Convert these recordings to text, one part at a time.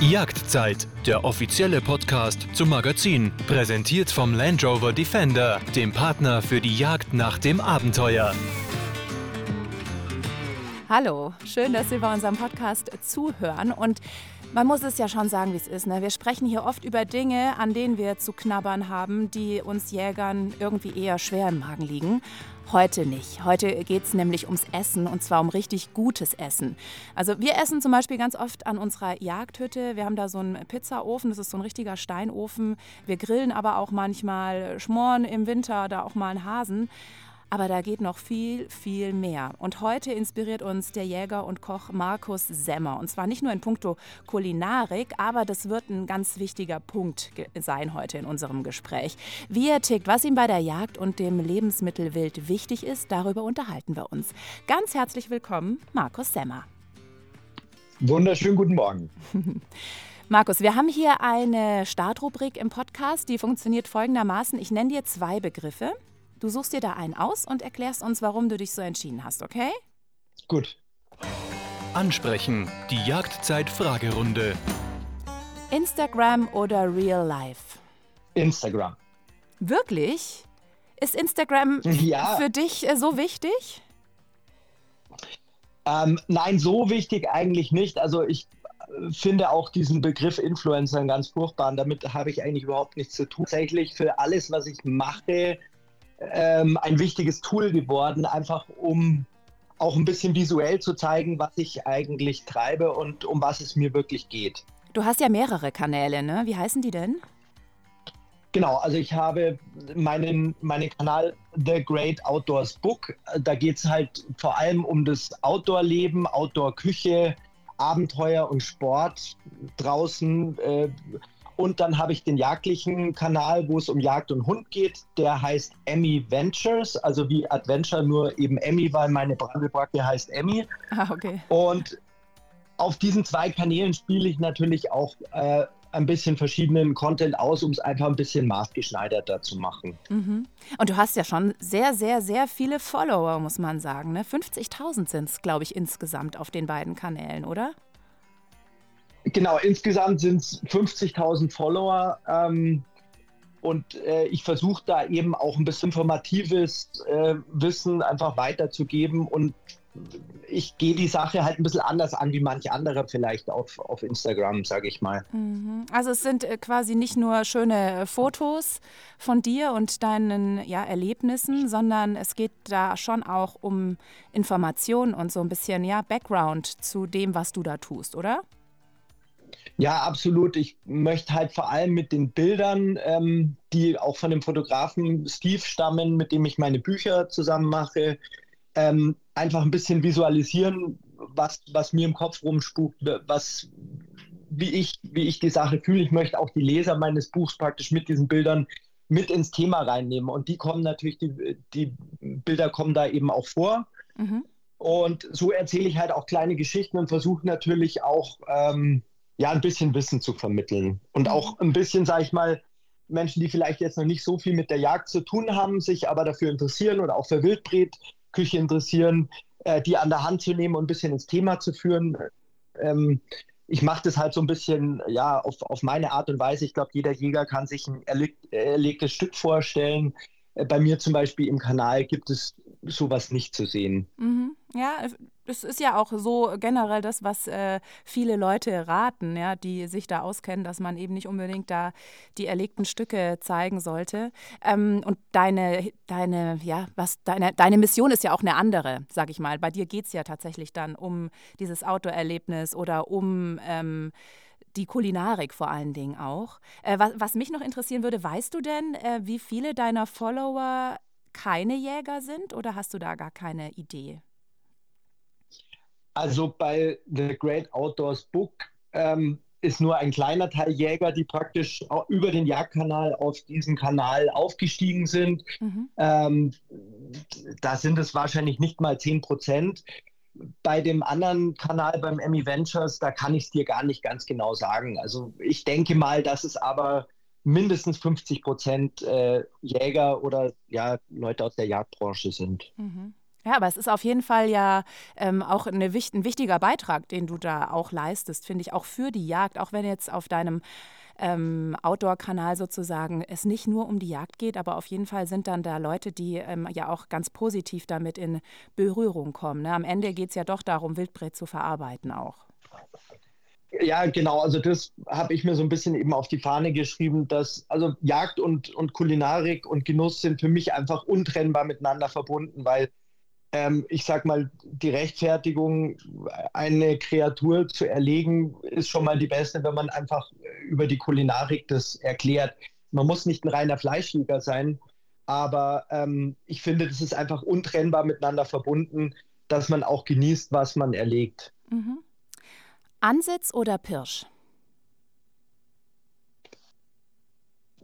Jagdzeit, der offizielle Podcast zum Magazin, präsentiert vom Land Rover Defender, dem Partner für die Jagd nach dem Abenteuer. Hallo, schön, dass Sie bei unserem Podcast zuhören und man muss es ja schon sagen, wie es ist. Ne? Wir sprechen hier oft über Dinge, an denen wir zu knabbern haben, die uns Jägern irgendwie eher schwer im Magen liegen. Heute nicht. Heute geht es nämlich ums Essen und zwar um richtig gutes Essen. Also wir essen zum Beispiel ganz oft an unserer Jagdhütte. Wir haben da so einen Pizzaofen, das ist so ein richtiger Steinofen. Wir grillen aber auch manchmal Schmoren im Winter, da auch mal einen Hasen. Aber da geht noch viel, viel mehr. Und heute inspiriert uns der Jäger und Koch Markus Semmer. Und zwar nicht nur in puncto Kulinarik, aber das wird ein ganz wichtiger Punkt sein heute in unserem Gespräch. Wie er tickt, was ihm bei der Jagd und dem Lebensmittelwild wichtig ist, darüber unterhalten wir uns. Ganz herzlich willkommen, Markus Semmer. Wunderschönen guten Morgen. Markus, wir haben hier eine Startrubrik im Podcast, die funktioniert folgendermaßen. Ich nenne dir zwei Begriffe. Du suchst dir da einen aus und erklärst uns, warum du dich so entschieden hast, okay? Gut. Ansprechen. Die Jagdzeit-Fragerunde. Instagram oder Real Life? Instagram. Wirklich? Ist Instagram ja. für dich äh, so wichtig? Ähm, nein, so wichtig eigentlich nicht. Also ich äh, finde auch diesen Begriff Influencer ganz furchtbar. Und damit habe ich eigentlich überhaupt nichts zu tun. Tatsächlich für alles, was ich mache, ähm, ein wichtiges Tool geworden, einfach um auch ein bisschen visuell zu zeigen, was ich eigentlich treibe und um was es mir wirklich geht. Du hast ja mehrere Kanäle, ne? Wie heißen die denn? Genau, also ich habe meinen, meinen Kanal The Great Outdoors Book. Da geht es halt vor allem um das Outdoor-Leben, Outdoor-Küche, Abenteuer und Sport draußen. Äh, und dann habe ich den jagdlichen Kanal, wo es um Jagd und Hund geht. Der heißt Emmy Ventures, also wie Adventure, nur eben Emmy, weil meine Brandelbracke heißt Emmy. Ah, okay. Und auf diesen zwei Kanälen spiele ich natürlich auch äh, ein bisschen verschiedenen Content aus, um es einfach ein bisschen maßgeschneiderter zu machen. Mhm. Und du hast ja schon sehr, sehr, sehr viele Follower, muss man sagen. Ne? 50.000 sind es, glaube ich, insgesamt auf den beiden Kanälen, oder? Genau, insgesamt sind es 50.000 Follower. Ähm, und äh, ich versuche da eben auch ein bisschen informatives äh, Wissen einfach weiterzugeben. Und ich gehe die Sache halt ein bisschen anders an, wie manche andere vielleicht auf, auf Instagram, sage ich mal. Mhm. Also es sind äh, quasi nicht nur schöne äh, Fotos von dir und deinen ja, Erlebnissen, sondern es geht da schon auch um Informationen und so ein bisschen ja, Background zu dem, was du da tust, oder? Ja, absolut. Ich möchte halt vor allem mit den Bildern, ähm, die auch von dem Fotografen Steve stammen, mit dem ich meine Bücher zusammen mache, ähm, einfach ein bisschen visualisieren, was, was mir im Kopf rumspukt, was, wie, ich, wie ich die Sache fühle. Ich möchte auch die Leser meines Buchs praktisch mit diesen Bildern mit ins Thema reinnehmen. Und die kommen natürlich, die, die Bilder kommen da eben auch vor. Mhm. Und so erzähle ich halt auch kleine Geschichten und versuche natürlich auch ähm, ja, ein bisschen Wissen zu vermitteln. Und mhm. auch ein bisschen, sage ich mal, Menschen, die vielleicht jetzt noch nicht so viel mit der Jagd zu tun haben, sich aber dafür interessieren oder auch für Wildbretküche interessieren, äh, die an der Hand zu nehmen und ein bisschen ins Thema zu führen. Ähm, ich mache das halt so ein bisschen, ja, auf, auf meine Art und Weise. Ich glaube, jeder Jäger kann sich ein erleg erlegtes Stück vorstellen. Äh, bei mir zum Beispiel im Kanal gibt es sowas nicht zu sehen. Mhm. Ja, das ist ja auch so generell das, was äh, viele Leute raten, ja, die sich da auskennen, dass man eben nicht unbedingt da die erlegten Stücke zeigen sollte. Ähm, und deine, deine, ja, was, deine, deine Mission ist ja auch eine andere, sag ich mal. Bei dir geht es ja tatsächlich dann um dieses Outdoor-Erlebnis oder um ähm, die Kulinarik vor allen Dingen auch. Äh, was, was, mich noch interessieren würde, weißt du denn, äh, wie viele deiner Follower keine Jäger sind oder hast du da gar keine Idee? Also bei The Great Outdoors Book ähm, ist nur ein kleiner Teil Jäger, die praktisch über den Jagdkanal auf diesen Kanal aufgestiegen sind. Mhm. Ähm, da sind es wahrscheinlich nicht mal 10 Prozent. Bei dem anderen Kanal, beim Emmy Ventures, da kann ich es dir gar nicht ganz genau sagen. Also ich denke mal, dass es aber mindestens 50 Prozent äh, Jäger oder ja, Leute aus der Jagdbranche sind. Mhm. Ja, aber es ist auf jeden Fall ja ähm, auch eine, ein wichtiger Beitrag, den du da auch leistest, finde ich, auch für die Jagd, auch wenn jetzt auf deinem ähm, Outdoor-Kanal sozusagen es nicht nur um die Jagd geht, aber auf jeden Fall sind dann da Leute, die ähm, ja auch ganz positiv damit in Berührung kommen. Ne? Am Ende geht es ja doch darum, Wildbret zu verarbeiten auch. Ja, genau. Also das habe ich mir so ein bisschen eben auf die Fahne geschrieben, dass also Jagd und, und Kulinarik und Genuss sind für mich einfach untrennbar miteinander verbunden, weil ähm, ich sag mal, die Rechtfertigung, eine Kreatur zu erlegen, ist schon mal die beste, wenn man einfach über die Kulinarik das erklärt. Man muss nicht ein reiner Fleischjäger sein, aber ähm, ich finde, das ist einfach untrennbar miteinander verbunden, dass man auch genießt, was man erlegt. Mhm. Ansitz oder Pirsch?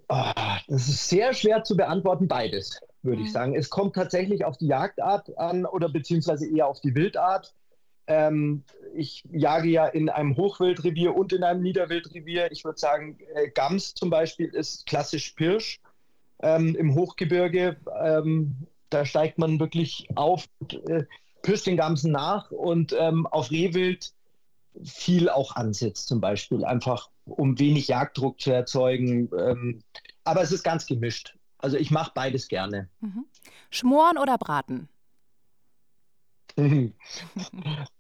Oh, das ist sehr schwer zu beantworten, beides würde mhm. ich sagen. Es kommt tatsächlich auf die Jagdart an oder beziehungsweise eher auf die Wildart. Ähm, ich jage ja in einem Hochwildrevier und in einem Niederwildrevier. Ich würde sagen, äh, Gams zum Beispiel ist klassisch Pirsch ähm, im Hochgebirge. Ähm, da steigt man wirklich auf, äh, pirscht den Gamsen nach und ähm, auf Rehwild viel auch ansetzt zum Beispiel, einfach um wenig Jagddruck zu erzeugen. Ähm, aber es ist ganz gemischt. Also ich mache beides gerne. Mhm. Schmoren oder braten?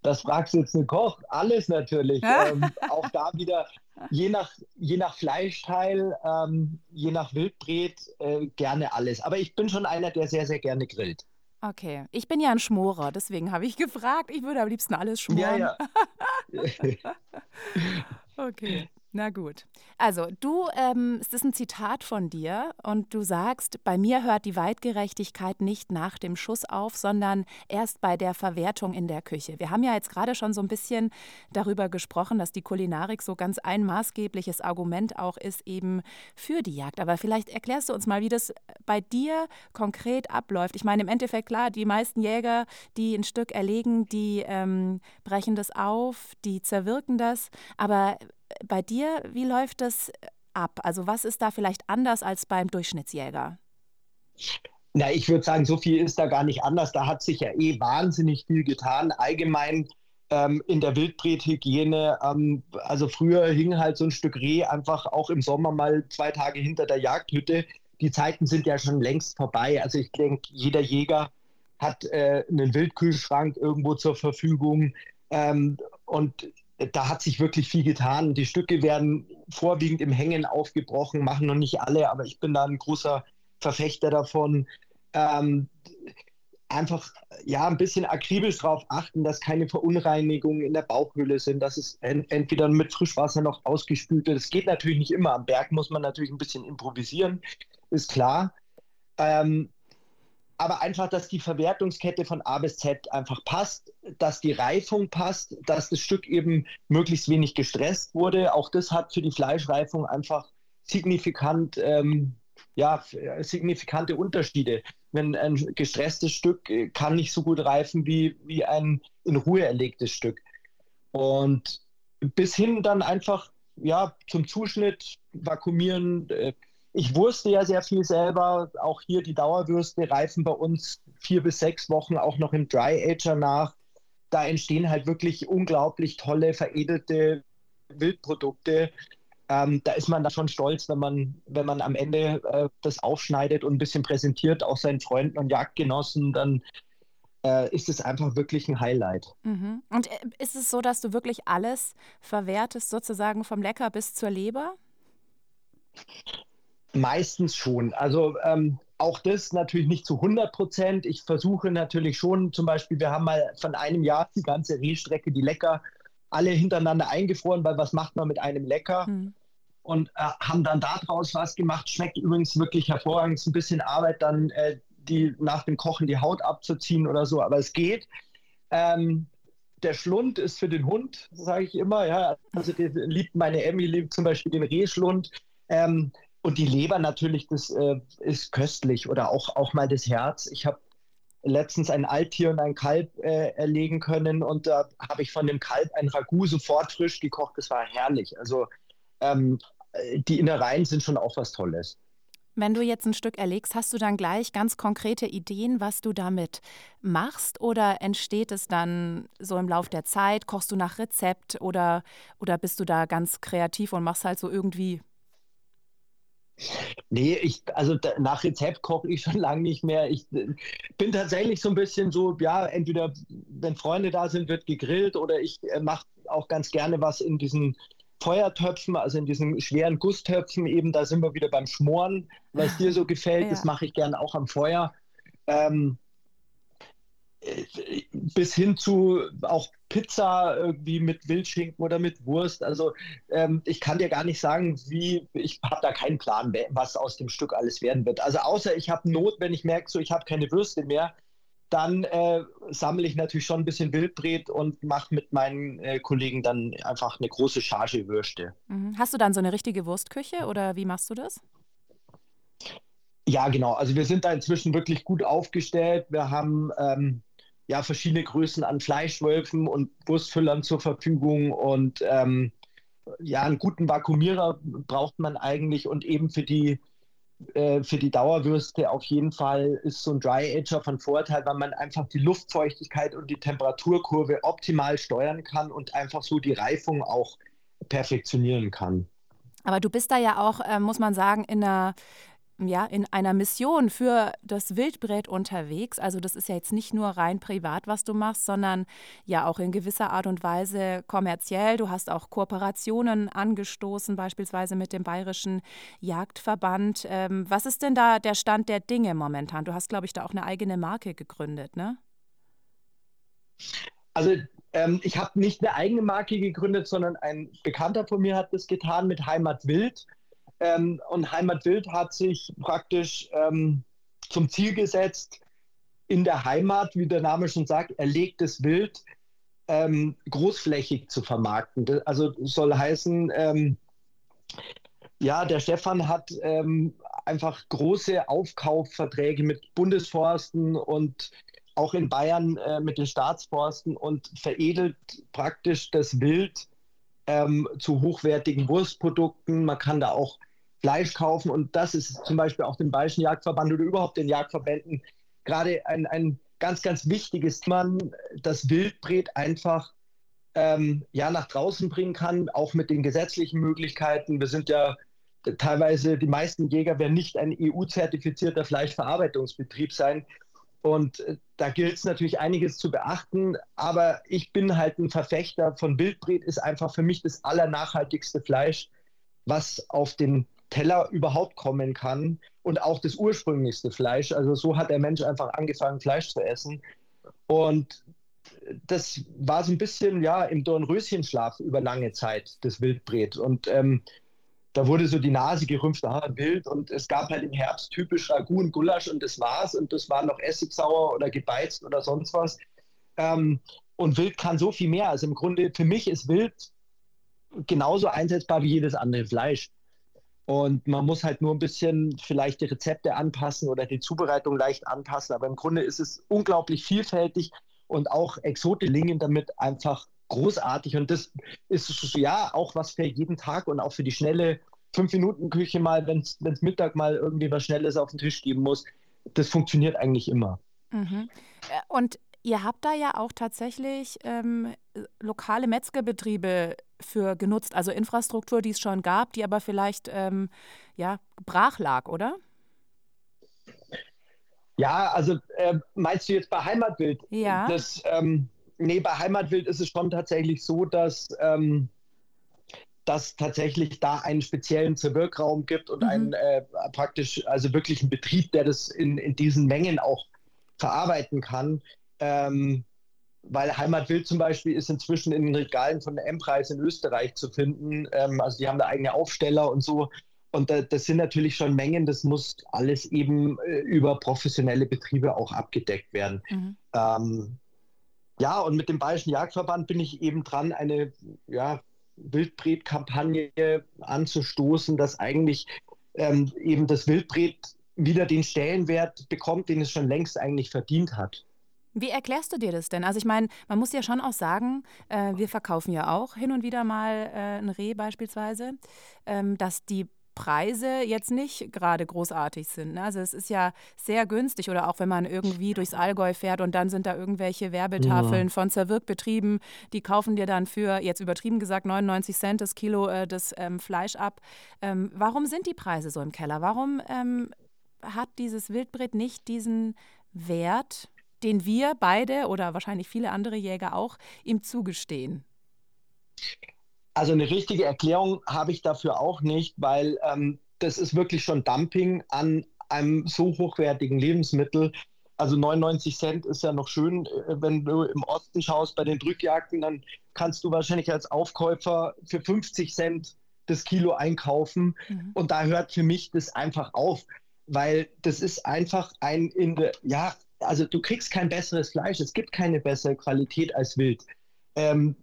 Das fragst du jetzt einen Koch. Alles natürlich. ähm, auch da wieder, je nach, je nach Fleischteil, ähm, je nach Wildbret, äh, gerne alles. Aber ich bin schon einer, der sehr, sehr gerne grillt. Okay, ich bin ja ein Schmorer, deswegen habe ich gefragt. Ich würde am liebsten alles schmoren. Ja, ja. okay. Na gut. Also, du, ähm, es ist ein Zitat von dir und du sagst, bei mir hört die Weitgerechtigkeit nicht nach dem Schuss auf, sondern erst bei der Verwertung in der Küche. Wir haben ja jetzt gerade schon so ein bisschen darüber gesprochen, dass die Kulinarik so ganz ein maßgebliches Argument auch ist eben für die Jagd. Aber vielleicht erklärst du uns mal, wie das bei dir konkret abläuft. Ich meine, im Endeffekt klar, die meisten Jäger, die ein Stück erlegen, die ähm, brechen das auf, die zerwirken das. Aber bei dir, wie läuft das ab? Also was ist da vielleicht anders als beim Durchschnittsjäger? Na, ich würde sagen, so viel ist da gar nicht anders. Da hat sich ja eh wahnsinnig viel getan. Allgemein ähm, in der Wildbrethygiene. Ähm, also früher hing halt so ein Stück Reh einfach auch im Sommer mal zwei Tage hinter der Jagdhütte. Die Zeiten sind ja schon längst vorbei. Also ich denke, jeder Jäger hat äh, einen Wildkühlschrank irgendwo zur Verfügung. Ähm, und da hat sich wirklich viel getan. Die Stücke werden vorwiegend im Hängen aufgebrochen, machen noch nicht alle, aber ich bin da ein großer Verfechter davon. Ähm, einfach ja ein bisschen akribisch darauf achten, dass keine Verunreinigungen in der Bauchhöhle sind, dass es ent entweder mit Frischwasser noch ausgespült wird. Das geht natürlich nicht immer. Am Berg muss man natürlich ein bisschen improvisieren, ist klar. Ähm, aber einfach, dass die Verwertungskette von A bis Z einfach passt, dass die Reifung passt, dass das Stück eben möglichst wenig gestresst wurde. Auch das hat für die Fleischreifung einfach signifikant, ähm, ja, signifikante Unterschiede. Wenn ein gestresstes Stück äh, kann nicht so gut reifen wie, wie ein in Ruhe erlegtes Stück. Und bis hin dann einfach ja, zum Zuschnitt, vakuumieren, äh, ich wurste ja sehr viel selber. Auch hier die Dauerwürste reifen bei uns vier bis sechs Wochen auch noch im Dry Ager nach. Da entstehen halt wirklich unglaublich tolle, veredelte Wildprodukte. Ähm, da ist man da schon stolz, wenn man, wenn man am Ende äh, das aufschneidet und ein bisschen präsentiert, auch seinen Freunden und Jagdgenossen, dann äh, ist es einfach wirklich ein Highlight. Mhm. Und äh, ist es so, dass du wirklich alles verwertest, sozusagen vom Lecker bis zur Leber? Meistens schon. Also ähm, auch das natürlich nicht zu 100 Prozent. Ich versuche natürlich schon, zum Beispiel, wir haben mal von einem Jahr die ganze Rehstrecke, die Lecker, alle hintereinander eingefroren, weil was macht man mit einem Lecker? Hm. Und äh, haben dann daraus was gemacht. Schmeckt übrigens wirklich hervorragend. Ist ein bisschen Arbeit, dann äh, die nach dem Kochen die Haut abzuziehen oder so, aber es geht. Ähm, der Schlund ist für den Hund, sage ich immer. Ja. Also die, liebt meine Emmy liebt zum Beispiel den Rehschlund. Ähm, und die Leber natürlich, das äh, ist köstlich oder auch, auch mal das Herz. Ich habe letztens ein Alttier und ein Kalb äh, erlegen können und da habe ich von dem Kalb ein Ragout sofort frisch gekocht. Das war herrlich. Also ähm, die Innereien sind schon auch was Tolles. Wenn du jetzt ein Stück erlegst, hast du dann gleich ganz konkrete Ideen, was du damit machst? Oder entsteht es dann so im Lauf der Zeit? Kochst du nach Rezept oder, oder bist du da ganz kreativ und machst halt so irgendwie? Nee, ich, also nach Rezept koche ich schon lange nicht mehr. Ich bin tatsächlich so ein bisschen so, ja, entweder wenn Freunde da sind, wird gegrillt oder ich äh, mache auch ganz gerne was in diesen Feuertöpfen, also in diesen schweren Gusstöpfen eben, da sind wir wieder beim Schmoren, was dir so gefällt, ja. das mache ich gerne auch am Feuer. Ähm, bis hin zu auch Pizza irgendwie mit Wildschinken oder mit Wurst. Also ähm, ich kann dir gar nicht sagen, wie, ich habe da keinen Plan, was aus dem Stück alles werden wird. Also außer ich habe Not, wenn ich merke, so ich habe keine Würste mehr, dann äh, sammle ich natürlich schon ein bisschen Wildbret und mache mit meinen äh, Kollegen dann einfach eine große Charge Würste. Mhm. Hast du dann so eine richtige Wurstküche oder wie machst du das? Ja, genau. Also wir sind da inzwischen wirklich gut aufgestellt. Wir haben ähm, ja verschiedene Größen an Fleischwölfen und Wurstfüllern zur Verfügung und ähm, ja, einen guten Vakuumierer braucht man eigentlich und eben für die äh, für die Dauerwürste auf jeden Fall ist so ein Dry Ager von Vorteil, weil man einfach die Luftfeuchtigkeit und die Temperaturkurve optimal steuern kann und einfach so die Reifung auch perfektionieren kann. Aber du bist da ja auch, äh, muss man sagen, in einer ja, in einer Mission für das Wildbret unterwegs. Also das ist ja jetzt nicht nur rein privat, was du machst, sondern ja auch in gewisser Art und Weise kommerziell. Du hast auch Kooperationen angestoßen, beispielsweise mit dem Bayerischen Jagdverband. Ähm, was ist denn da der Stand der Dinge momentan? Du hast, glaube ich, da auch eine eigene Marke gegründet, ne? Also ähm, ich habe nicht eine eigene Marke gegründet, sondern ein Bekannter von mir hat das getan mit Heimat Wild. Ähm, und Heimatwild hat sich praktisch ähm, zum Ziel gesetzt, in der Heimat, wie der Name schon sagt, erlegtes Wild ähm, großflächig zu vermarkten. Also soll heißen, ähm, ja, der Stefan hat ähm, einfach große Aufkaufverträge mit Bundesforsten und auch in Bayern äh, mit den Staatsforsten und veredelt praktisch das Wild ähm, zu hochwertigen Wurstprodukten. Man kann da auch Fleisch kaufen. Und das ist zum Beispiel auch dem Bayerischen Jagdverband oder überhaupt den Jagdverbänden gerade ein, ein ganz, ganz wichtiges, man das Wildbret einfach ähm, ja, nach draußen bringen kann, auch mit den gesetzlichen Möglichkeiten. Wir sind ja teilweise, die meisten Jäger werden nicht ein EU-zertifizierter Fleischverarbeitungsbetrieb sein. Und äh, da gilt es natürlich einiges zu beachten. Aber ich bin halt ein Verfechter von Wildbret, ist einfach für mich das allernachhaltigste Fleisch, was auf den Teller überhaupt kommen kann und auch das ursprünglichste Fleisch. Also so hat der Mensch einfach angefangen, Fleisch zu essen. Und das war so ein bisschen ja im Dornröschenschlaf über lange Zeit, das Wildbret. Und ähm, da wurde so die Nase gerümpft, ah, wild. Und es gab halt im Herbst typisch Ragout und Gulasch und das war's. Und das war noch Essigsauer oder gebeizt oder sonst was. Ähm, und Wild kann so viel mehr. Also im Grunde, für mich ist Wild genauso einsetzbar wie jedes andere Fleisch. Und man muss halt nur ein bisschen vielleicht die Rezepte anpassen oder die Zubereitung leicht anpassen. Aber im Grunde ist es unglaublich vielfältig und auch Exote lingen damit einfach großartig. Und das ist ja auch was für jeden Tag und auch für die schnelle Fünf-Minuten-Küche mal, wenn es Mittag mal irgendwie was Schnelles auf den Tisch geben muss. Das funktioniert eigentlich immer. Mhm. Äh, und Ihr habt da ja auch tatsächlich ähm, lokale Metzgerbetriebe für genutzt, also Infrastruktur, die es schon gab, die aber vielleicht ähm, ja, brach lag, oder? Ja, also äh, meinst du jetzt bei Heimatwild? Ja. Das, ähm, nee, bei Heimatwild ist es schon tatsächlich so, dass, ähm, dass tatsächlich da einen speziellen Zerwirkraum gibt und mhm. einen äh, praktisch, also wirklich einen Betrieb, der das in, in diesen Mengen auch verarbeiten kann. Ähm, weil Heimatwild zum Beispiel ist inzwischen in den Regalen von der M-Preis in Österreich zu finden. Ähm, also die haben da eigene Aufsteller und so. Und da, das sind natürlich schon Mengen, das muss alles eben äh, über professionelle Betriebe auch abgedeckt werden. Mhm. Ähm, ja, und mit dem Bayerischen Jagdverband bin ich eben dran, eine ja, Wildbret-Kampagne anzustoßen, dass eigentlich ähm, eben das Wildbret wieder den Stellenwert bekommt, den es schon längst eigentlich verdient hat. Wie erklärst du dir das denn? Also ich meine, man muss ja schon auch sagen, äh, wir verkaufen ja auch hin und wieder mal äh, ein Reh beispielsweise, ähm, dass die Preise jetzt nicht gerade großartig sind. Ne? Also es ist ja sehr günstig oder auch wenn man irgendwie durchs Allgäu fährt und dann sind da irgendwelche Werbetafeln ja. von Zerwirkbetrieben, die kaufen dir dann für, jetzt übertrieben gesagt, 99 Cent das Kilo äh, das ähm, Fleisch ab. Ähm, warum sind die Preise so im Keller? Warum ähm, hat dieses Wildbret nicht diesen Wert, den wir beide oder wahrscheinlich viele andere Jäger auch ihm zugestehen? Also eine richtige Erklärung habe ich dafür auch nicht, weil ähm, das ist wirklich schon Dumping an einem so hochwertigen Lebensmittel. Also 99 Cent ist ja noch schön, äh, wenn du im Osten schaust bei den Drückjagden, dann kannst du wahrscheinlich als Aufkäufer für 50 Cent das Kilo einkaufen. Mhm. Und da hört für mich das einfach auf, weil das ist einfach ein in der, ja, also du kriegst kein besseres Fleisch, es gibt keine bessere Qualität als Wild. Ähm,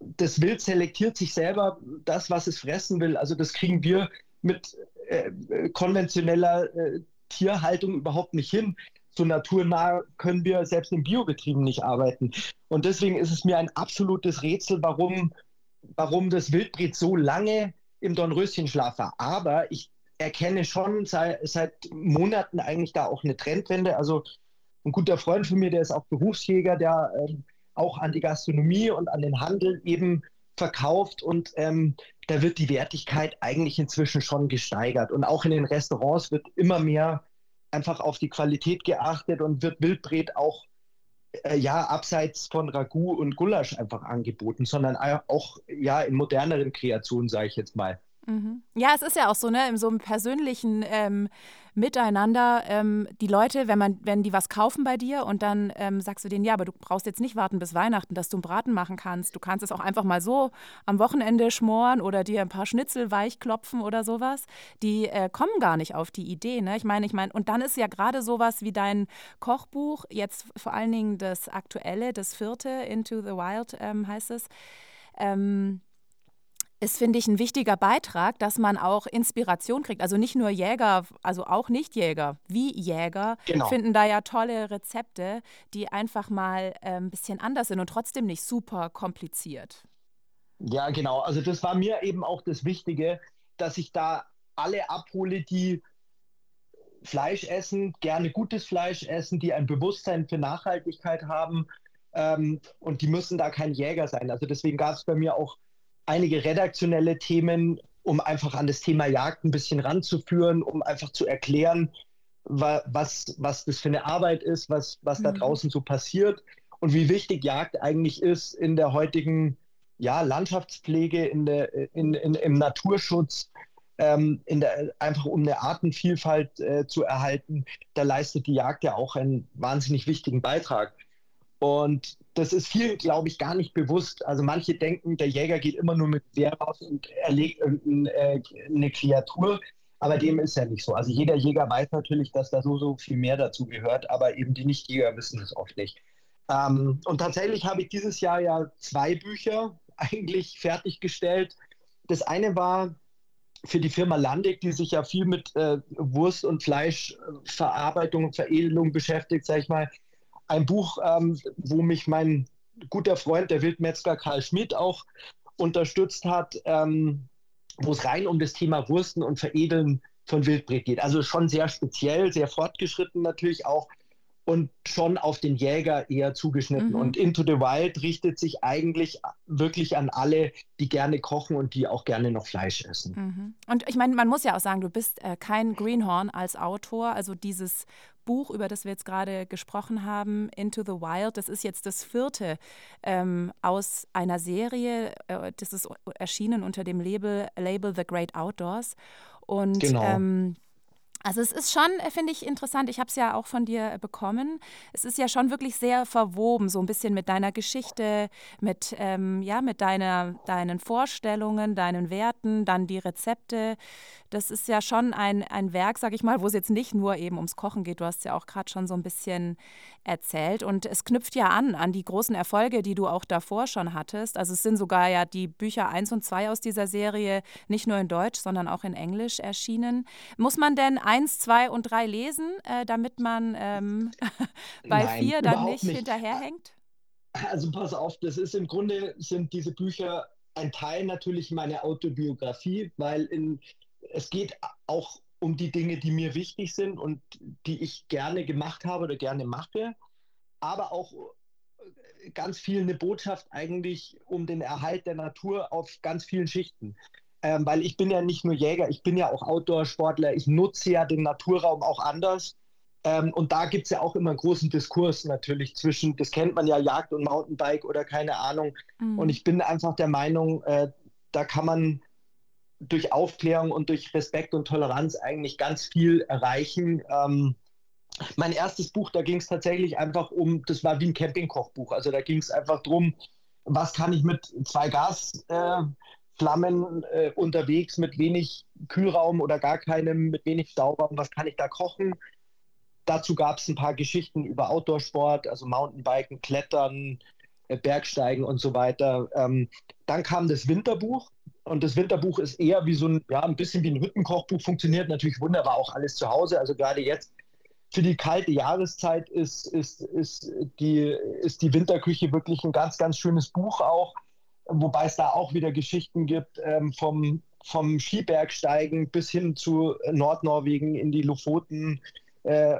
das Wild selektiert sich selber das, was es fressen will. Also das kriegen wir mit äh, konventioneller äh, Tierhaltung überhaupt nicht hin. So naturnah können wir selbst in Biobetrieben nicht arbeiten. Und deswegen ist es mir ein absolutes Rätsel, warum, warum das Wildbret so lange im Dornröschenschlaf war. Aber ich erkenne schon seit, seit Monaten eigentlich da auch eine Trendwende. Also ein guter Freund von mir, der ist auch Berufsjäger, der äh, auch an die Gastronomie und an den Handel eben verkauft und ähm, da wird die Wertigkeit eigentlich inzwischen schon gesteigert. Und auch in den Restaurants wird immer mehr einfach auf die Qualität geachtet und wird Wildbret auch äh, ja abseits von Ragout und Gulasch einfach angeboten, sondern auch ja in moderneren Kreationen, sage ich jetzt mal. Mhm. Ja, es ist ja auch so, ne, in so einem persönlichen ähm, Miteinander, ähm, die Leute, wenn man, wenn die was kaufen bei dir und dann ähm, sagst du denen, ja, aber du brauchst jetzt nicht warten bis Weihnachten, dass du einen Braten machen kannst. Du kannst es auch einfach mal so am Wochenende schmoren oder dir ein paar Schnitzel weich klopfen oder sowas. Die äh, kommen gar nicht auf die Idee, ne? Ich meine, ich meine, und dann ist ja gerade sowas wie dein Kochbuch, jetzt vor allen Dingen das aktuelle, das vierte, Into the Wild ähm, heißt es. Ähm, ist, finde ich, ein wichtiger Beitrag, dass man auch Inspiration kriegt. Also nicht nur Jäger, also auch Nicht-Jäger, wie Jäger, genau. finden da ja tolle Rezepte, die einfach mal äh, ein bisschen anders sind und trotzdem nicht super kompliziert. Ja, genau. Also das war mir eben auch das Wichtige, dass ich da alle abhole, die Fleisch essen, gerne gutes Fleisch essen, die ein Bewusstsein für Nachhaltigkeit haben. Ähm, und die müssen da kein Jäger sein. Also deswegen gab es bei mir auch einige redaktionelle Themen, um einfach an das Thema Jagd ein bisschen ranzuführen, um einfach zu erklären, was, was das für eine Arbeit ist, was, was mhm. da draußen so passiert und wie wichtig Jagd eigentlich ist in der heutigen ja, Landschaftspflege, in der, in, in, im Naturschutz, ähm, in der, einfach um eine Artenvielfalt äh, zu erhalten. Da leistet die Jagd ja auch einen wahnsinnig wichtigen Beitrag. Und das ist viel, glaube ich, gar nicht bewusst. Also manche denken, der Jäger geht immer nur mit Wehr raus und erlegt irgendeine äh, Kreatur. Aber dem ist ja nicht so. Also jeder Jäger weiß natürlich, dass da so, so viel mehr dazu gehört, aber eben die Nichtjäger wissen es oft nicht. Ähm, und tatsächlich habe ich dieses Jahr ja zwei Bücher eigentlich fertiggestellt. Das eine war für die Firma Landig, die sich ja viel mit äh, Wurst- und Fleischverarbeitung und Veredelung beschäftigt, sage ich mal, ein Buch, ähm, wo mich mein guter Freund, der Wildmetzger Karl Schmidt, auch unterstützt hat, ähm, wo es rein um das Thema Wursten und Veredeln von Wildbret geht. Also schon sehr speziell, sehr fortgeschritten natürlich auch und schon auf den Jäger eher zugeschnitten. Mhm. Und Into the Wild richtet sich eigentlich wirklich an alle, die gerne kochen und die auch gerne noch Fleisch essen. Mhm. Und ich meine, man muss ja auch sagen, du bist äh, kein Greenhorn als Autor. Also dieses Buch, über das wir jetzt gerade gesprochen haben, Into the Wild, das ist jetzt das vierte ähm, aus einer Serie. Äh, das ist erschienen unter dem Label, Label The Great Outdoors. Und genau. ähm, also es ist schon, äh, finde ich, interessant. Ich habe es ja auch von dir äh, bekommen. Es ist ja schon wirklich sehr verwoben, so ein bisschen mit deiner Geschichte, mit, ähm, ja, mit deiner, deinen Vorstellungen, deinen Werten, dann die Rezepte. Das ist ja schon ein, ein Werk, sage ich mal, wo es jetzt nicht nur eben ums Kochen geht. Du hast ja auch gerade schon so ein bisschen erzählt. Und es knüpft ja an an die großen Erfolge, die du auch davor schon hattest. Also es sind sogar ja die Bücher 1 und 2 aus dieser Serie nicht nur in Deutsch, sondern auch in Englisch erschienen. Muss man denn 1, 2 und 3 lesen, äh, damit man ähm, bei 4 dann nicht, nicht hinterherhängt? Also pass auf, das ist im Grunde sind diese Bücher ein Teil natürlich meiner Autobiografie, weil in es geht auch um die Dinge, die mir wichtig sind und die ich gerne gemacht habe oder gerne mache, aber auch äh, ganz viel eine Botschaft eigentlich um den Erhalt der Natur auf ganz vielen Schichten. Ähm, weil ich bin ja nicht nur Jäger, ich bin ja auch Outdoor-Sportler, ich nutze ja den Naturraum auch anders. Ähm, und da gibt es ja auch immer einen großen Diskurs natürlich zwischen, das kennt man ja, Jagd und Mountainbike oder keine Ahnung. Mhm. Und ich bin einfach der Meinung, äh, da kann man durch Aufklärung und durch Respekt und Toleranz eigentlich ganz viel erreichen. Ähm, mein erstes Buch, da ging es tatsächlich einfach um, das war wie ein Campingkochbuch. Also da ging es einfach darum, was kann ich mit zwei Gasflammen äh, äh, unterwegs, mit wenig Kühlraum oder gar keinem, mit wenig Stauraum, was kann ich da kochen? Dazu gab es ein paar Geschichten über Outdoor-Sport, also Mountainbiken, Klettern, äh, Bergsteigen und so weiter. Ähm, dann kam das Winterbuch. Und das Winterbuch ist eher wie so ein, ja, ein bisschen wie ein Hüttenkochbuch, funktioniert natürlich wunderbar auch alles zu Hause. Also gerade jetzt für die kalte Jahreszeit ist, ist, ist, die, ist die Winterküche wirklich ein ganz, ganz schönes Buch auch. Wobei es da auch wieder Geschichten gibt ähm, vom, vom Skibergsteigen bis hin zu Nordnorwegen in die Lofoten. Äh,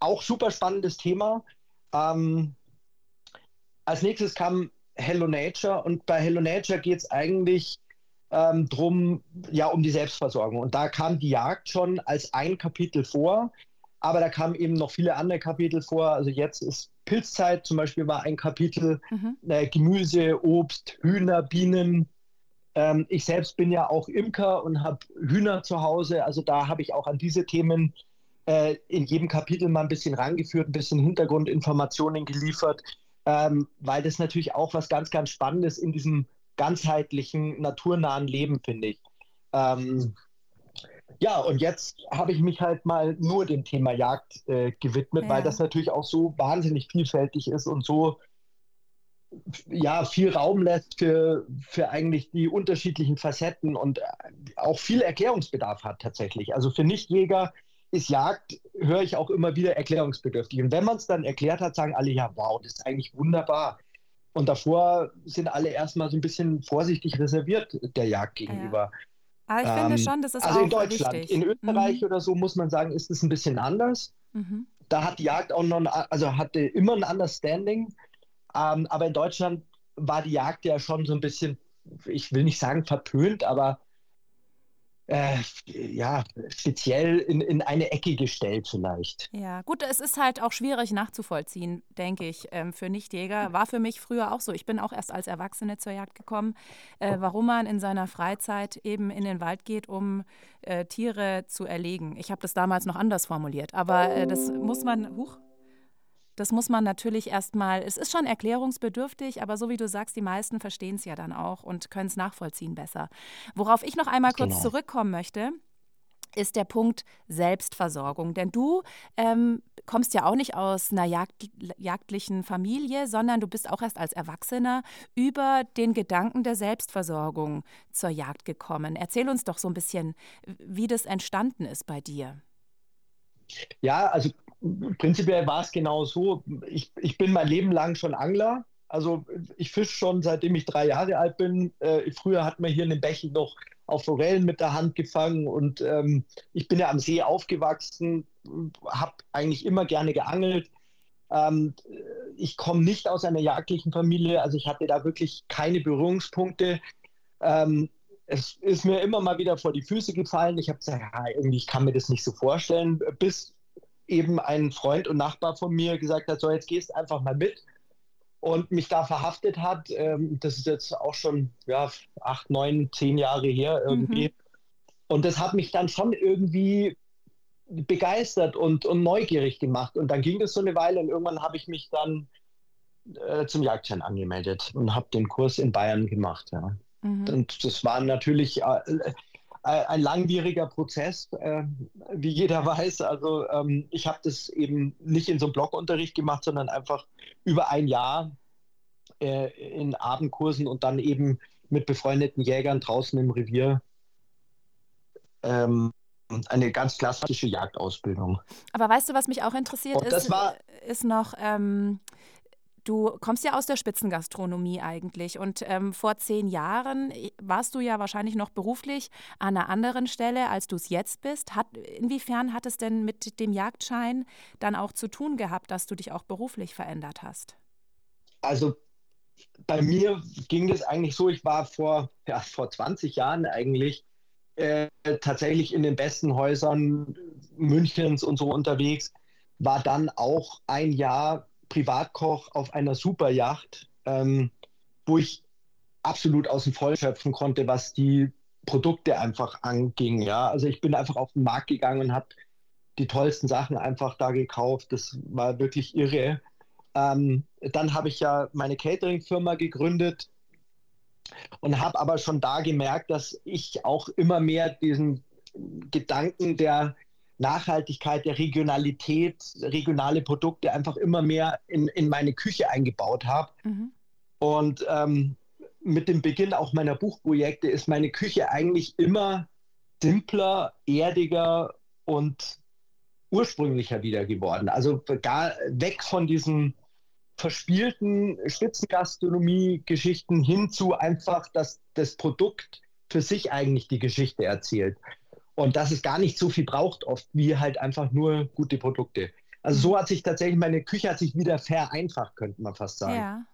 auch super spannendes Thema. Ähm, als nächstes kam Hello Nature und bei Hello Nature geht es eigentlich ähm, drum, ja, um die Selbstversorgung. Und da kam die Jagd schon als ein Kapitel vor, aber da kamen eben noch viele andere Kapitel vor. Also jetzt ist Pilzzeit zum Beispiel war ein Kapitel, mhm. äh, Gemüse, Obst, Hühner, Bienen. Ähm, ich selbst bin ja auch Imker und habe Hühner zu Hause. Also da habe ich auch an diese Themen äh, in jedem Kapitel mal ein bisschen rangeführt, ein bisschen Hintergrundinformationen geliefert, ähm, weil das natürlich auch was ganz, ganz Spannendes in diesem ganzheitlichen, naturnahen Leben, finde ich. Ähm, ja, und jetzt habe ich mich halt mal nur dem Thema Jagd äh, gewidmet, ja. weil das natürlich auch so wahnsinnig vielfältig ist und so ja, viel Raum lässt für, für eigentlich die unterschiedlichen Facetten und auch viel Erklärungsbedarf hat tatsächlich. Also für Nichtjäger ist Jagd, höre ich auch immer wieder erklärungsbedürftig. Und wenn man es dann erklärt hat, sagen alle, ja, wow, das ist eigentlich wunderbar. Und davor sind alle erstmal so ein bisschen vorsichtig reserviert der Jagd gegenüber. Ja. Aber ich ähm, finde schon, das ist also auch in Deutschland. Wichtig. In Österreich mhm. oder so muss man sagen, ist es ein bisschen anders. Mhm. Da hat die Jagd auch noch, also hatte immer ein Understanding. Ähm, aber in Deutschland war die Jagd ja schon so ein bisschen, ich will nicht sagen verpönt, aber äh, ja, speziell in, in eine Ecke gestellt vielleicht. Ja, gut, es ist halt auch schwierig nachzuvollziehen, denke ich, ähm, für Nichtjäger. War für mich früher auch so. Ich bin auch erst als Erwachsene zur Jagd gekommen, äh, warum man in seiner Freizeit eben in den Wald geht, um äh, Tiere zu erlegen. Ich habe das damals noch anders formuliert, aber äh, das muss man, huch, das muss man natürlich erstmal, es ist schon erklärungsbedürftig, aber so wie du sagst, die meisten verstehen es ja dann auch und können es nachvollziehen besser. Worauf ich noch einmal kurz genau. zurückkommen möchte, ist der Punkt Selbstversorgung. Denn du ähm, kommst ja auch nicht aus einer Jagd, jagdlichen Familie, sondern du bist auch erst als Erwachsener über den Gedanken der Selbstversorgung zur Jagd gekommen. Erzähl uns doch so ein bisschen, wie das entstanden ist bei dir. Ja, also prinzipiell war es genau so. Ich, ich bin mein Leben lang schon Angler. Also ich fische schon seitdem ich drei Jahre alt bin. Äh, früher hat man hier in den Bächen noch auf Forellen mit der Hand gefangen und ähm, ich bin ja am See aufgewachsen, habe eigentlich immer gerne geangelt. Ähm, ich komme nicht aus einer jagdlichen Familie, also ich hatte da wirklich keine Berührungspunkte. Ähm, es ist mir immer mal wieder vor die Füße gefallen. Ich habe gesagt, ja, irgendwie ich kann mir das nicht so vorstellen, bis eben ein Freund und Nachbar von mir gesagt hat, so jetzt gehst einfach mal mit und mich da verhaftet hat. Ähm, das ist jetzt auch schon ja, acht, neun, zehn Jahre her irgendwie. Mhm. Und das hat mich dann schon irgendwie begeistert und, und neugierig gemacht. Und dann ging das so eine Weile und irgendwann habe ich mich dann äh, zum Jagdschein angemeldet und habe den Kurs in Bayern gemacht. Ja. Mhm. Und das war natürlich äh, äh, ein langwieriger Prozess, äh, wie jeder weiß. Also ähm, ich habe das eben nicht in so einem Blockunterricht gemacht, sondern einfach über ein Jahr äh, in Abendkursen und dann eben mit befreundeten Jägern draußen im Revier. Ähm, eine ganz klassische Jagdausbildung. Aber weißt du, was mich auch interessiert ist, ist noch, ähm, Du kommst ja aus der Spitzengastronomie eigentlich und ähm, vor zehn Jahren warst du ja wahrscheinlich noch beruflich an einer anderen Stelle, als du es jetzt bist. Hat, inwiefern hat es denn mit dem Jagdschein dann auch zu tun gehabt, dass du dich auch beruflich verändert hast? Also bei mir ging das eigentlich so, ich war vor, ja, vor 20 Jahren eigentlich äh, tatsächlich in den besten Häusern Münchens und so unterwegs, war dann auch ein Jahr Privatkoch auf einer Superjacht, ähm, wo ich absolut aus dem Voll schöpfen konnte, was die Produkte einfach anging. Ja, also ich bin einfach auf den Markt gegangen und habe die tollsten Sachen einfach da gekauft. Das war wirklich irre. Ähm, dann habe ich ja meine Catering-Firma gegründet und habe aber schon da gemerkt, dass ich auch immer mehr diesen Gedanken der Nachhaltigkeit, der Regionalität, regionale Produkte einfach immer mehr in, in meine Küche eingebaut habe. Mhm. Und ähm, mit dem Beginn auch meiner Buchprojekte ist meine Küche eigentlich immer simpler, erdiger und ursprünglicher wieder geworden. Also gar weg von diesen verspielten Spitzengastronomie-Geschichten hin zu einfach, dass das Produkt für sich eigentlich die Geschichte erzählt. Und dass es gar nicht so viel braucht, oft wie halt einfach nur gute Produkte. Also so hat sich tatsächlich meine Küche hat sich wieder vereinfacht, könnte man fast sagen. Ja.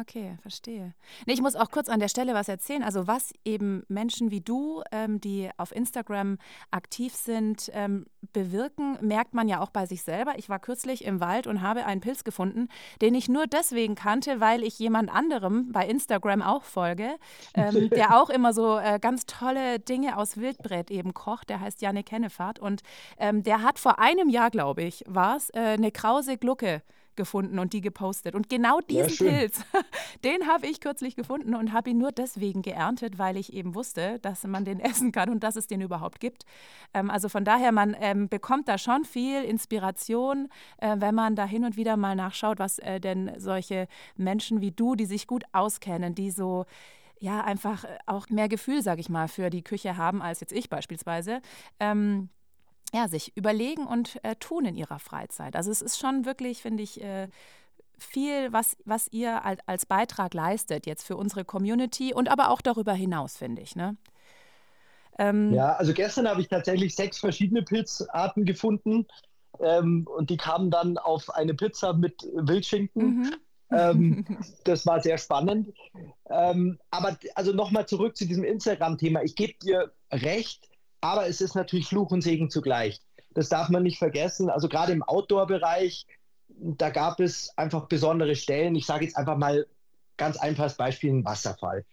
Okay, verstehe. Nee, ich muss auch kurz an der Stelle was erzählen. Also was eben Menschen wie du, ähm, die auf Instagram aktiv sind, ähm, bewirken, merkt man ja auch bei sich selber. Ich war kürzlich im Wald und habe einen Pilz gefunden, den ich nur deswegen kannte, weil ich jemand anderem bei Instagram auch folge, ähm, der auch immer so äh, ganz tolle Dinge aus Wildbrett eben kocht. Der heißt Janne Kennefahrt und ähm, der hat vor einem Jahr, glaube ich, war es, äh, eine krause Glucke gefunden und die gepostet. Und genau diesen ja, Pilz, den habe ich kürzlich gefunden und habe ihn nur deswegen geerntet, weil ich eben wusste, dass man den essen kann und dass es den überhaupt gibt. Ähm, also von daher, man ähm, bekommt da schon viel Inspiration, äh, wenn man da hin und wieder mal nachschaut, was äh, denn solche Menschen wie du, die sich gut auskennen, die so ja einfach äh, auch mehr Gefühl, sage ich mal, für die Küche haben als jetzt ich beispielsweise. Ähm, ja, sich überlegen und äh, tun in ihrer Freizeit. Also es ist schon wirklich, finde ich, äh, viel, was, was ihr als, als Beitrag leistet jetzt für unsere Community und aber auch darüber hinaus, finde ich. Ne? Ähm, ja, also gestern habe ich tatsächlich sechs verschiedene Pilzarten gefunden ähm, und die kamen dann auf eine Pizza mit Wildschinken. Mhm. ähm, das war sehr spannend. Ähm, aber also nochmal zurück zu diesem Instagram-Thema. Ich gebe dir recht, aber es ist natürlich Fluch und Segen zugleich. Das darf man nicht vergessen. Also gerade im Outdoor-Bereich, da gab es einfach besondere Stellen. Ich sage jetzt einfach mal ganz einfaches Beispiel, ein Wasserfall.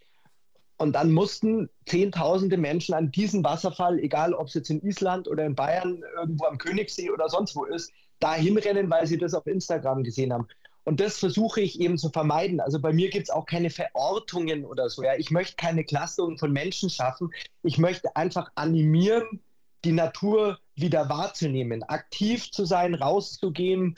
Und dann mussten Zehntausende Menschen an diesen Wasserfall, egal ob es jetzt in Island oder in Bayern, irgendwo am Königssee oder sonst wo ist, da hinrennen, weil sie das auf Instagram gesehen haben. Und das versuche ich eben zu vermeiden. Also bei mir gibt es auch keine Verortungen oder so. Ja. Ich möchte keine Clusterung von Menschen schaffen. Ich möchte einfach animieren, die Natur wieder wahrzunehmen, aktiv zu sein, rauszugehen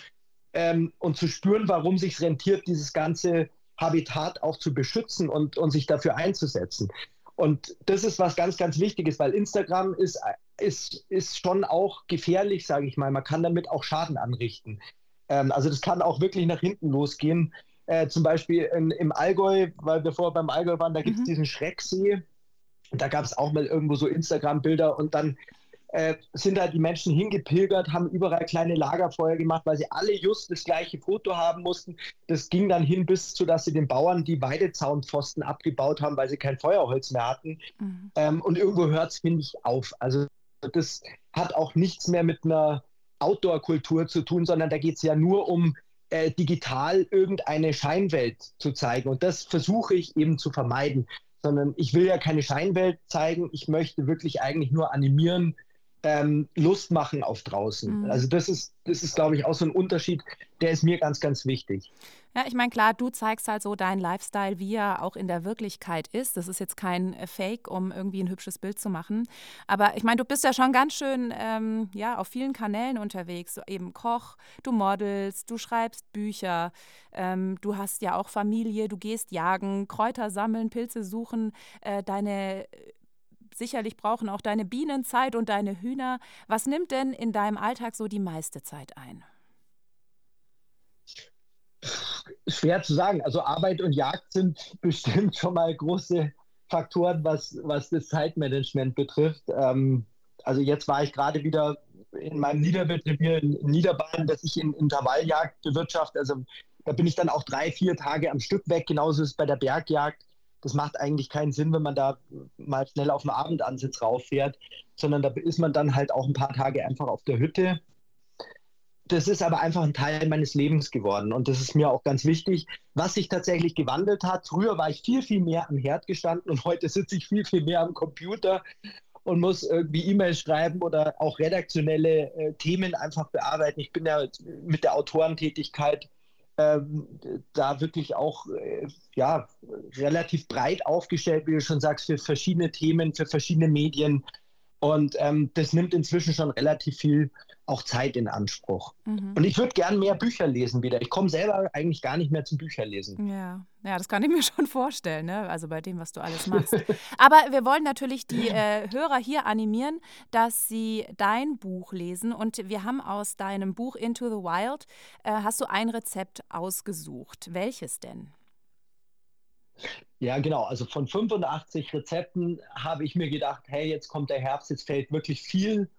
ähm, und zu spüren, warum sich rentiert, dieses ganze Habitat auch zu beschützen und, und sich dafür einzusetzen. Und das ist was ganz, ganz Wichtiges, weil Instagram ist, ist, ist schon auch gefährlich, sage ich mal. Man kann damit auch Schaden anrichten. Ähm, also das kann auch wirklich nach hinten losgehen. Äh, zum Beispiel in, im Allgäu, weil wir vorher beim Allgäu waren, da gibt es mhm. diesen Schrecksee. Da gab es auch mal irgendwo so Instagram-Bilder und dann äh, sind da die Menschen hingepilgert, haben überall kleine Lagerfeuer gemacht, weil sie alle just das gleiche Foto haben mussten. Das ging dann hin bis zu, dass sie den Bauern die Weidezaunpfosten abgebaut haben, weil sie kein Feuerholz mehr hatten. Mhm. Ähm, und irgendwo hört es, finde ich, auf. Also das hat auch nichts mehr mit einer Outdoor-Kultur zu tun, sondern da geht es ja nur um äh, digital irgendeine Scheinwelt zu zeigen. Und das versuche ich eben zu vermeiden. Sondern ich will ja keine Scheinwelt zeigen, ich möchte wirklich eigentlich nur animieren, ähm, Lust machen auf draußen. Mhm. Also das ist, das ist, glaube ich, auch so ein Unterschied, der ist mir ganz, ganz wichtig. Ja, ich meine, klar, du zeigst halt so deinen Lifestyle, wie er auch in der Wirklichkeit ist. Das ist jetzt kein äh, Fake, um irgendwie ein hübsches Bild zu machen. Aber ich meine, du bist ja schon ganz schön ähm, ja, auf vielen Kanälen unterwegs. Eben Koch, du modelst, du schreibst Bücher, ähm, du hast ja auch Familie, du gehst jagen, Kräuter sammeln, Pilze suchen, äh, deine sicherlich brauchen auch deine Bienen Zeit und deine Hühner. Was nimmt denn in deinem Alltag so die meiste Zeit ein? Schwer zu sagen. Also Arbeit und Jagd sind bestimmt schon mal große Faktoren, was, was das Zeitmanagement betrifft. Ähm, also jetzt war ich gerade wieder in meinem Niederbetrieb hier in Niederbayern, dass ich in Intervalljagd bewirtschafte. Also da bin ich dann auch drei, vier Tage am Stück weg. Genauso ist es bei der Bergjagd. Das macht eigentlich keinen Sinn, wenn man da mal schnell auf den Abendansitz rauffährt, sondern da ist man dann halt auch ein paar Tage einfach auf der Hütte. Das ist aber einfach ein Teil meines Lebens geworden und das ist mir auch ganz wichtig. Was sich tatsächlich gewandelt hat, früher war ich viel, viel mehr am Herd gestanden und heute sitze ich viel, viel mehr am Computer und muss irgendwie E-Mails schreiben oder auch redaktionelle äh, Themen einfach bearbeiten. Ich bin ja mit der Autorentätigkeit ähm, da wirklich auch äh, ja, relativ breit aufgestellt, wie du schon sagst, für verschiedene Themen, für verschiedene Medien. Und ähm, das nimmt inzwischen schon relativ viel auch Zeit in Anspruch. Mhm. Und ich würde gern mehr Bücher lesen wieder. Ich komme selber eigentlich gar nicht mehr zum Bücherlesen. Ja. ja, das kann ich mir schon vorstellen, ne? also bei dem, was du alles machst. Aber wir wollen natürlich die äh, Hörer hier animieren, dass sie dein Buch lesen. Und wir haben aus deinem Buch Into the Wild, äh, hast du ein Rezept ausgesucht. Welches denn? Ja, genau. Also von 85 Rezepten habe ich mir gedacht, hey, jetzt kommt der Herbst, jetzt fällt wirklich viel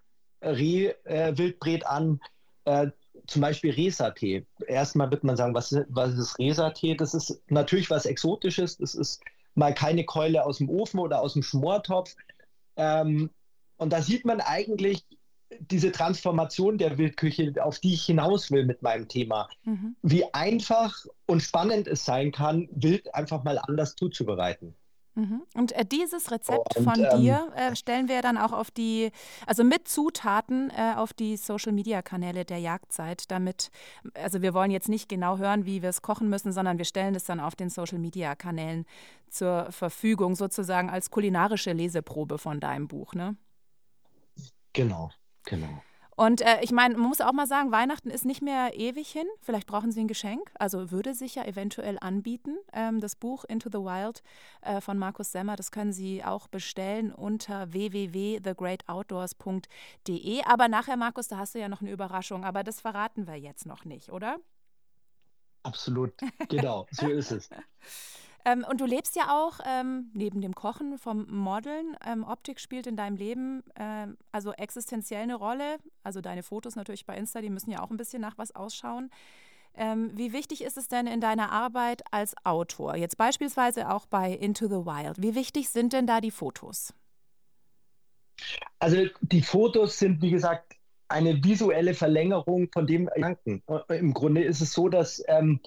Reh-Wildbret äh, an. Äh, zum Beispiel Resa-Tee. Erstmal wird man sagen, was, was ist Resa-Tee? Das ist natürlich was Exotisches. Das ist mal keine Keule aus dem Ofen oder aus dem Schmortopf. Ähm, und da sieht man eigentlich, diese Transformation der Wildküche, auf die ich hinaus will mit meinem Thema. Mhm. Wie einfach und spannend es sein kann, Wild einfach mal anders zuzubereiten. Mhm. Und äh, dieses Rezept und, von ähm, dir äh, stellen wir dann auch auf die, also mit Zutaten äh, auf die Social-Media-Kanäle der Jagdzeit, damit, also wir wollen jetzt nicht genau hören, wie wir es kochen müssen, sondern wir stellen es dann auf den Social-Media-Kanälen zur Verfügung, sozusagen als kulinarische Leseprobe von deinem Buch, ne? Genau. Genau. Und äh, ich meine, man muss auch mal sagen, Weihnachten ist nicht mehr ewig hin. Vielleicht brauchen Sie ein Geschenk. Also würde sich ja eventuell anbieten. Ähm, das Buch Into the Wild äh, von Markus Semmer, das können Sie auch bestellen unter www.thegreatoutdoors.de. Aber nachher, Markus, da hast du ja noch eine Überraschung. Aber das verraten wir jetzt noch nicht, oder? Absolut, genau, so ist es. Ähm, und du lebst ja auch ähm, neben dem Kochen vom Modeln. Ähm, Optik spielt in deinem Leben ähm, also existenziell eine Rolle. Also deine Fotos natürlich bei Insta, die müssen ja auch ein bisschen nach was ausschauen. Ähm, wie wichtig ist es denn in deiner Arbeit als Autor? Jetzt beispielsweise auch bei Into the Wild. Wie wichtig sind denn da die Fotos? Also die Fotos sind, wie gesagt, eine visuelle Verlängerung von dem Gedanken. Im Grunde ist es so, dass ähm,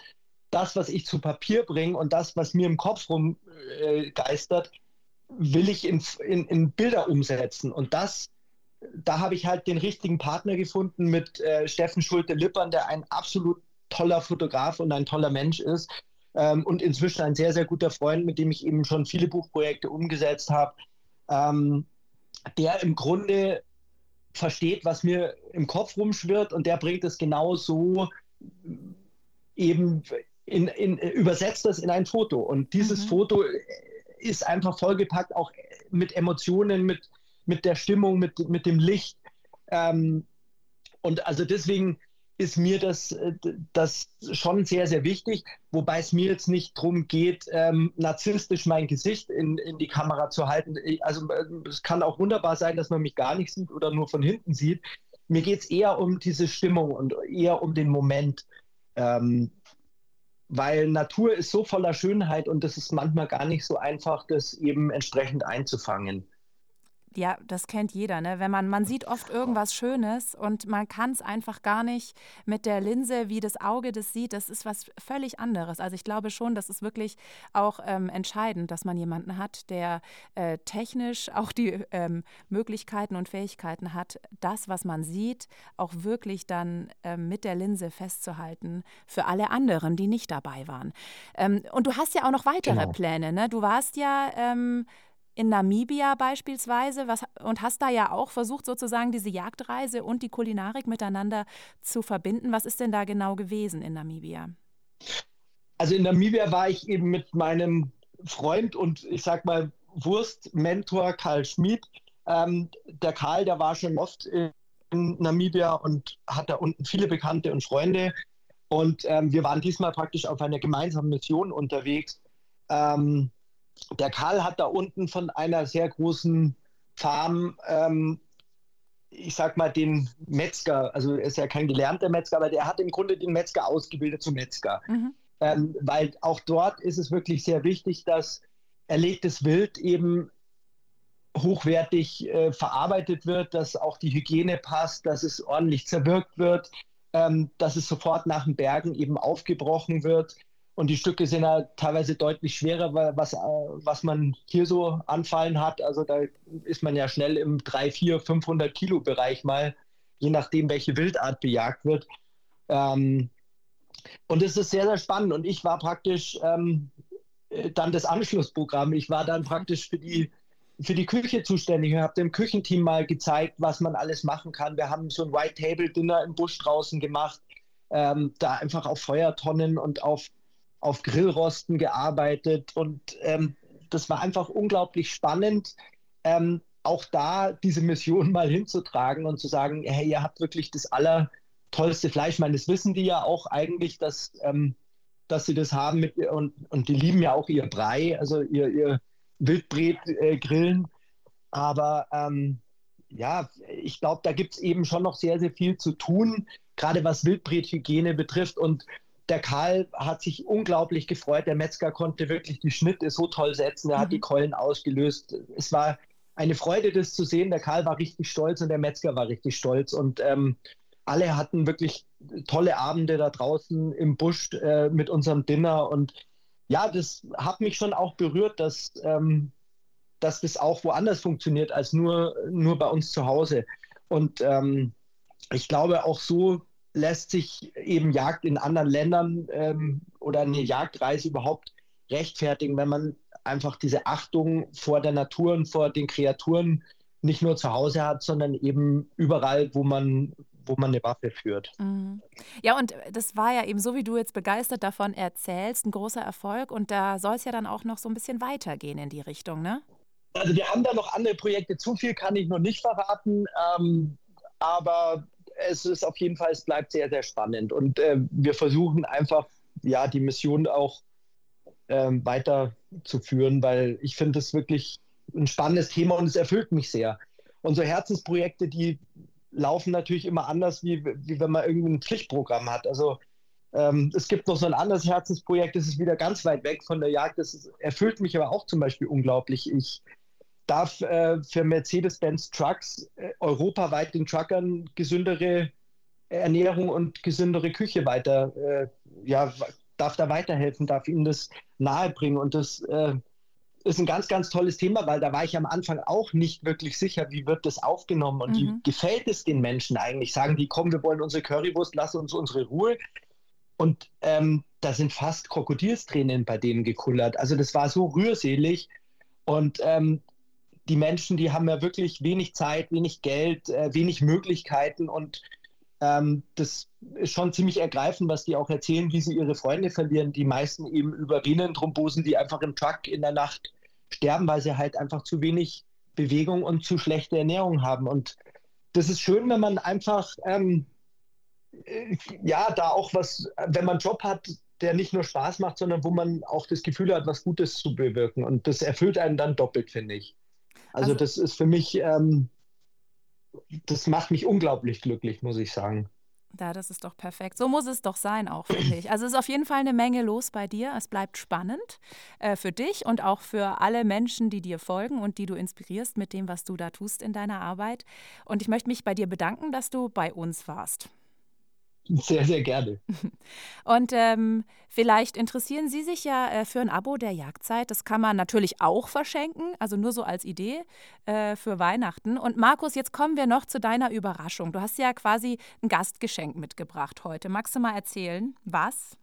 das, was ich zu Papier bringe und das, was mir im Kopf rumgeistert, äh, will ich in, in, in, Bilder umsetzen. Und das, da habe ich halt den richtigen Partner gefunden mit äh, Steffen Schulte-Lippern, der ein absolut toller Fotograf und ein toller Mensch ist. Ähm, und inzwischen ein sehr, sehr guter Freund, mit dem ich eben schon viele Buchprojekte umgesetzt habe, ähm, der im Grunde versteht, was mir im Kopf rumschwirrt und der bringt es genau so eben in, in, übersetzt das in ein Foto. Und dieses mhm. Foto ist einfach vollgepackt auch mit Emotionen, mit, mit der Stimmung, mit, mit dem Licht. Ähm, und also deswegen ist mir das, das schon sehr, sehr wichtig, wobei es mir jetzt nicht darum geht, ähm, narzisstisch mein Gesicht in, in die Kamera zu halten. Also es kann auch wunderbar sein, dass man mich gar nicht sieht oder nur von hinten sieht. Mir geht es eher um diese Stimmung und eher um den Moment. Ähm, weil Natur ist so voller Schönheit und es ist manchmal gar nicht so einfach, das eben entsprechend einzufangen. Ja, das kennt jeder, ne? Wenn man, man sieht oft irgendwas Schönes und man kann es einfach gar nicht mit der Linse, wie das Auge das sieht, das ist was völlig anderes. Also ich glaube schon, das ist wirklich auch ähm, entscheidend, dass man jemanden hat, der äh, technisch auch die ähm, Möglichkeiten und Fähigkeiten hat, das, was man sieht, auch wirklich dann ähm, mit der Linse festzuhalten für alle anderen, die nicht dabei waren. Ähm, und du hast ja auch noch weitere genau. Pläne, ne? Du warst ja ähm, in Namibia beispielsweise was, und hast da ja auch versucht, sozusagen diese Jagdreise und die Kulinarik miteinander zu verbinden. Was ist denn da genau gewesen in Namibia? Also in Namibia war ich eben mit meinem Freund und ich sag mal Wurstmentor Karl Schmid. Ähm, der Karl, der war schon oft in Namibia und hat da unten viele Bekannte und Freunde. Und ähm, wir waren diesmal praktisch auf einer gemeinsamen Mission unterwegs. Ähm, der Karl hat da unten von einer sehr großen Farm, ähm, ich sag mal, den Metzger, also er ist ja kein gelernter Metzger, aber der hat im Grunde den Metzger ausgebildet zum Metzger. Mhm. Ähm, weil auch dort ist es wirklich sehr wichtig, dass erlegtes Wild eben hochwertig äh, verarbeitet wird, dass auch die Hygiene passt, dass es ordentlich zerwirkt wird, ähm, dass es sofort nach den Bergen eben aufgebrochen wird. Und die Stücke sind ja teilweise deutlich schwerer, was, äh, was man hier so anfallen hat. Also da ist man ja schnell im 3, 4, 500 Kilo Bereich mal, je nachdem, welche Wildart bejagt wird. Ähm, und es ist sehr, sehr spannend. Und ich war praktisch ähm, äh, dann das Anschlussprogramm. Ich war dann praktisch für die für die Küche zuständig und habe dem Küchenteam mal gezeigt, was man alles machen kann. Wir haben so ein White Table Dinner im Busch draußen gemacht, ähm, da einfach auf Feuertonnen und auf, auf Grillrosten gearbeitet und ähm, das war einfach unglaublich spannend, ähm, auch da diese Mission mal hinzutragen und zu sagen, hey, ihr habt wirklich das allertollste Fleisch. Ich meine, das wissen die ja auch eigentlich, dass, ähm, dass sie das haben mit, und, und die lieben ja auch ihr Brei, also ihr, ihr Wildbret äh, grillen. Aber ähm, ja, ich glaube, da gibt es eben schon noch sehr, sehr viel zu tun, gerade was Wildbrethygiene betrifft. Und der Karl hat sich unglaublich gefreut. Der Metzger konnte wirklich die Schnitte so toll setzen. Er mhm. hat die Keulen ausgelöst. Es war eine Freude, das zu sehen. Der Karl war richtig stolz und der Metzger war richtig stolz. Und ähm, alle hatten wirklich tolle Abende da draußen im Busch äh, mit unserem Dinner. Und ja, das hat mich schon auch berührt, dass, ähm, dass das auch woanders funktioniert als nur, nur bei uns zu Hause. Und ähm, ich glaube, auch so lässt sich eben Jagd in anderen Ländern ähm, oder eine Jagdreise überhaupt rechtfertigen, wenn man einfach diese Achtung vor der Natur und vor den Kreaturen nicht nur zu Hause hat, sondern eben überall, wo man, wo man eine Waffe führt. Mhm. Ja, und das war ja eben so, wie du jetzt begeistert davon erzählst, ein großer Erfolg. Und da soll es ja dann auch noch so ein bisschen weitergehen in die Richtung, ne? Also wir haben da noch andere Projekte. Zu viel kann ich noch nicht verraten. Ähm, aber es ist auf jeden Fall, es bleibt sehr, sehr spannend. Und äh, wir versuchen einfach, ja, die Mission auch ähm, weiterzuführen, weil ich finde es wirklich ein spannendes Thema und es erfüllt mich sehr. Unsere Herzensprojekte, die laufen natürlich immer anders, wie, wie wenn man irgendein Pflichtprogramm hat. Also ähm, es gibt noch so ein anderes Herzensprojekt, das ist wieder ganz weit weg von der Jagd. Das ist, erfüllt mich aber auch zum Beispiel unglaublich. Ich darf äh, für Mercedes-Benz Trucks äh, europaweit den Truckern gesündere Ernährung und gesündere Küche weiter, äh, ja, darf da weiterhelfen, darf ihnen das nahebringen. Und das äh, ist ein ganz, ganz tolles Thema, weil da war ich am Anfang auch nicht wirklich sicher, wie wird das aufgenommen und mhm. wie gefällt es den Menschen eigentlich? Sagen die, komm, wir wollen unsere Currywurst, lass uns unsere Ruhe. Und ähm, da sind fast Krokodilstränen bei denen gekullert. Also das war so rührselig. Und ähm, die Menschen, die haben ja wirklich wenig Zeit, wenig Geld, äh, wenig Möglichkeiten. Und ähm, das ist schon ziemlich ergreifend, was die auch erzählen, wie sie ihre Freunde verlieren. Die meisten eben über Venenthrombosen, die einfach im Truck in der Nacht sterben, weil sie halt einfach zu wenig Bewegung und zu schlechte Ernährung haben. Und das ist schön, wenn man einfach, ähm, äh, ja, da auch was, wenn man einen Job hat, der nicht nur Spaß macht, sondern wo man auch das Gefühl hat, was Gutes zu bewirken. Und das erfüllt einen dann doppelt, finde ich. Also, also das ist für mich, ähm, das macht mich unglaublich glücklich, muss ich sagen. Ja, das ist doch perfekt. So muss es doch sein auch, finde ich. Also es ist auf jeden Fall eine Menge los bei dir. Es bleibt spannend äh, für dich und auch für alle Menschen, die dir folgen und die du inspirierst mit dem, was du da tust in deiner Arbeit. Und ich möchte mich bei dir bedanken, dass du bei uns warst. Sehr, sehr gerne. Und ähm, vielleicht interessieren Sie sich ja äh, für ein Abo der Jagdzeit. Das kann man natürlich auch verschenken, also nur so als Idee äh, für Weihnachten. Und Markus, jetzt kommen wir noch zu deiner Überraschung. Du hast ja quasi ein Gastgeschenk mitgebracht heute. Magst du mal erzählen, was?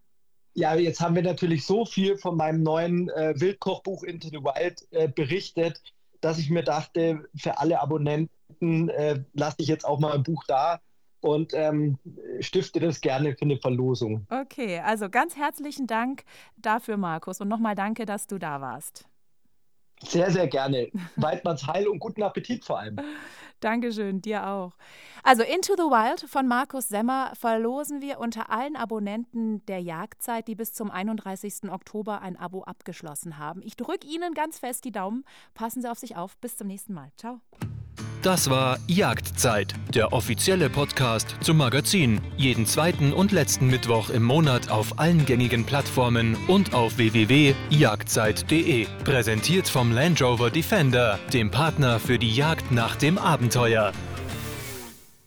Ja, jetzt haben wir natürlich so viel von meinem neuen äh, Wildkochbuch Into the Wild äh, berichtet, dass ich mir dachte, für alle Abonnenten äh, lasse ich jetzt auch mal ein Buch da und ähm, stifte das gerne für eine Verlosung. Okay, also ganz herzlichen Dank dafür, Markus. Und nochmal danke, dass du da warst. Sehr, sehr gerne. Weidmanns Heil und guten Appetit vor allem. Dankeschön, dir auch. Also Into the Wild von Markus Semmer verlosen wir unter allen Abonnenten der Jagdzeit, die bis zum 31. Oktober ein Abo abgeschlossen haben. Ich drücke Ihnen ganz fest die Daumen. Passen Sie auf sich auf. Bis zum nächsten Mal. Ciao. Das war Jagdzeit, der offizielle Podcast zum Magazin. Jeden zweiten und letzten Mittwoch im Monat auf allen gängigen Plattformen und auf www.jagdzeit.de. Präsentiert vom Land Rover Defender, dem Partner für die Jagd nach dem Abenteuer.